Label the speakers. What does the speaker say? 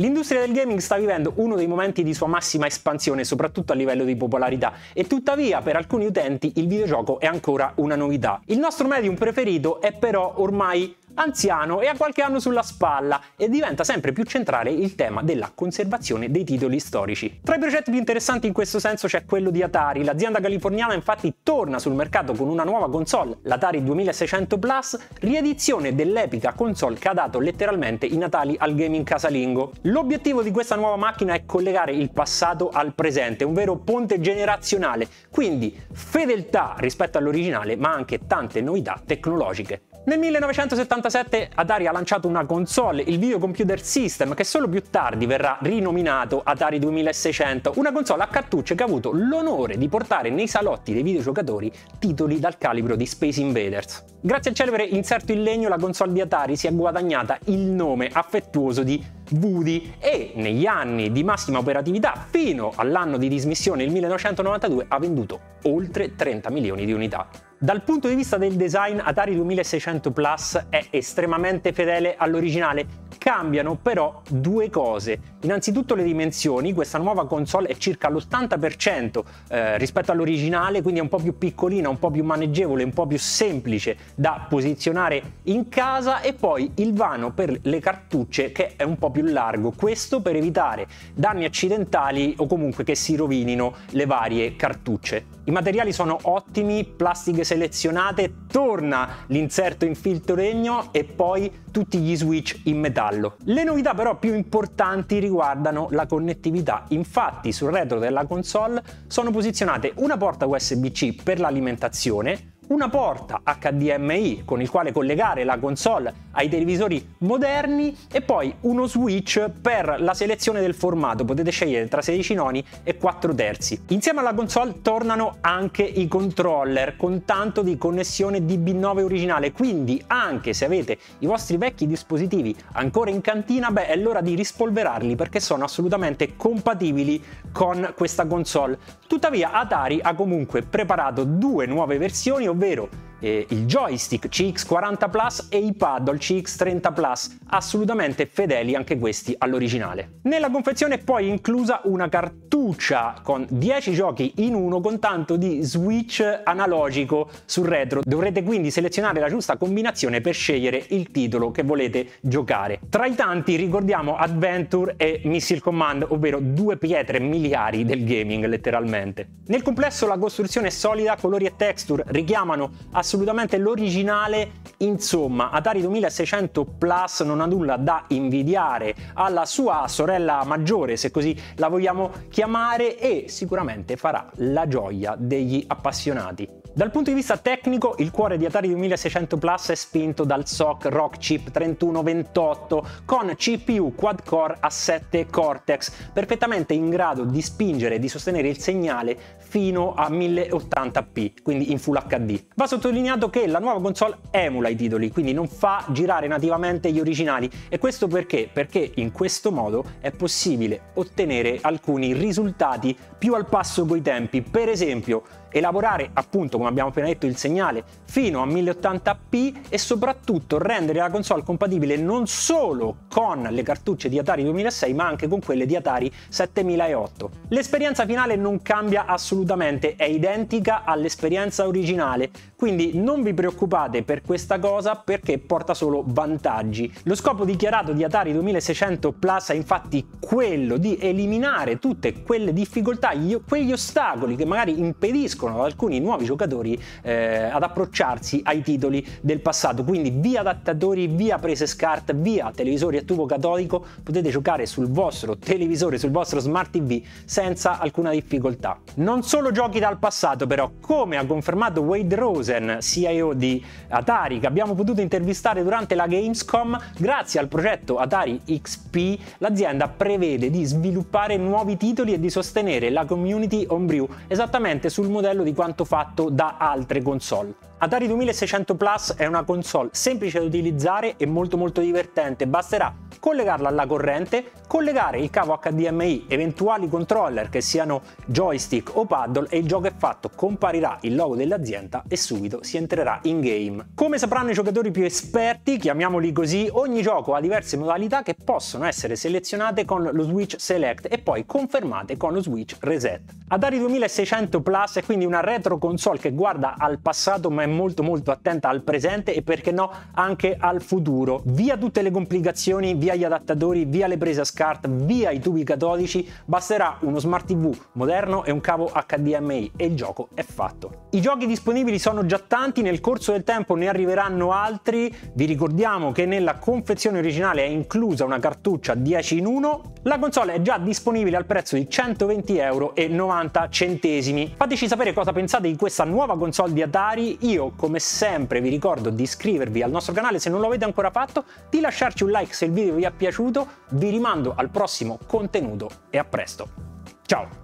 Speaker 1: L'industria del gaming sta vivendo uno dei momenti di sua massima espansione, soprattutto a livello di popolarità, e tuttavia per alcuni utenti il videogioco è ancora una novità. Il nostro medium preferito è però ormai anziano e ha qualche anno sulla spalla e diventa sempre più centrale il tema della conservazione dei titoli storici. Tra i progetti più interessanti in questo senso c'è quello di Atari, l'azienda californiana infatti torna sul mercato con una nuova console, l'Atari 2600 Plus, riedizione dell'epica console che ha dato letteralmente i natali al gaming casalingo. L'obiettivo di questa nuova macchina è collegare il passato al presente, un vero ponte generazionale, quindi fedeltà rispetto all'originale ma anche tante novità tecnologiche. Nel 1977 Atari ha lanciato una console, il Video Computer System, che solo più tardi verrà rinominato Atari 2600, una console a cartucce che ha avuto l'onore di portare nei salotti dei videogiocatori titoli dal calibro di Space Invaders. Grazie al celebre inserto in legno la console di Atari si è guadagnata il nome affettuoso di Woody e negli anni di massima operatività fino all'anno di dismissione il 1992 ha venduto oltre 30 milioni di unità. Dal punto di vista del design Atari 2600 Plus è estremamente fedele all'originale, cambiano però due cose. Innanzitutto le dimensioni, questa nuova console è circa l'80% eh, rispetto all'originale, quindi è un po' più piccolina, un po' più maneggevole, un po' più semplice da posizionare in casa e poi il vano per le cartucce che è un po' più largo, questo per evitare danni accidentali o comunque che si rovinino le varie cartucce. I materiali sono ottimi, plastiche selezionate, torna l'inserto in filtro legno e poi tutti gli switch in metallo. Le novità però più importanti riguardano la connettività, infatti sul retro della console sono posizionate una porta USB-C per l'alimentazione, una porta HDMI con il quale collegare la console ai televisori moderni e poi uno switch per la selezione del formato, potete scegliere tra 16 noni e 4 terzi. Insieme alla console tornano anche i controller con tanto di connessione DB9 originale, quindi anche se avete i vostri vecchi dispositivi ancora in cantina, beh è l'ora di rispolverarli perché sono assolutamente compatibili con questa console. Tuttavia Atari ha comunque preparato due nuove versioni, ovvero davvero eh, il joystick CX40 Plus e i paddle CX30 Plus, assolutamente fedeli anche questi all'originale. Nella confezione è poi inclusa una cartuccia con 10 giochi in uno con tanto di switch analogico sul retro. Dovrete quindi selezionare la giusta combinazione per scegliere il titolo che volete giocare. Tra i tanti ricordiamo Adventure e Missile Command, ovvero due pietre miliari del gaming letteralmente. Nel complesso la costruzione è solida, colori e texture richiamano assolutamente assolutamente l'originale. Insomma, Atari 2600 Plus non ha nulla da invidiare alla sua sorella maggiore, se così la vogliamo chiamare, e sicuramente farà la gioia degli appassionati. Dal punto di vista tecnico, il cuore di Atari 2600 Plus è spinto dal SOC Rock Chip 3128 con CPU quad-core A7 Cortex, perfettamente in grado di spingere e di sostenere il segnale fino a 1080p, quindi in Full HD. Va sottolineato che la nuova console emula i titoli, quindi non fa girare nativamente gli originali e questo perché? Perché in questo modo è possibile ottenere alcuni risultati più al passo coi tempi. Per esempio, elaborare appunto come abbiamo appena detto il segnale fino a 1080p e soprattutto rendere la console compatibile non solo con le cartucce di Atari 2006 ma anche con quelle di Atari 7008. L'esperienza finale non cambia assolutamente, è identica all'esperienza originale, quindi non vi preoccupate per questa cosa perché porta solo vantaggi. Lo scopo dichiarato di Atari 2600 Plus è infatti quello di eliminare tutte quelle difficoltà, quegli ostacoli che magari impediscono ad alcuni nuovi giocatori eh, ad approcciarsi ai titoli del passato. Quindi via adattatori, via prese SCART, via televisori a tubo catodico, potete giocare sul vostro televisore, sul vostro smart TV senza alcuna difficoltà. Non solo giochi dal passato però, come ha confermato Wade Rosen, CIO di Atari, che abbiamo potuto intervistare durante la Gamescom, grazie al progetto Atari XP l'azienda prevede di sviluppare nuovi titoli e di sostenere la community homebrew esattamente sul modello di quanto fatto da altre console. Atari 2600 Plus è una console semplice da utilizzare e molto molto divertente, basterà collegarla alla corrente, collegare il cavo HDMI, eventuali controller che siano joystick o paddle e il gioco è fatto, comparirà il logo dell'azienda e subito si entrerà in game. Come sapranno i giocatori più esperti, chiamiamoli così, ogni gioco ha diverse modalità che possono essere selezionate con lo switch select e poi confermate con lo switch reset. Atari 2600 Plus è quindi una retro console che guarda al passato ma è molto molto attenta al presente e perché no anche al futuro. Via tutte le complicazioni, via gli adattatori, via le prese a SCART, via i tubi catodici, basterà uno smart TV moderno e un cavo HDMI e il gioco è fatto. I giochi disponibili sono già tanti, nel corso del tempo ne arriveranno altri, vi ricordiamo che nella confezione originale è inclusa una cartuccia 10 in 1, la console è già disponibile al prezzo di 120 euro 90 centesimi. Fateci sapere cosa pensate di questa nuova console di Atari, io come sempre vi ricordo di iscrivervi al nostro canale se non lo avete ancora fatto, di lasciarci un like se il video vi è piaciuto, vi rimando al prossimo contenuto e a presto. Ciao!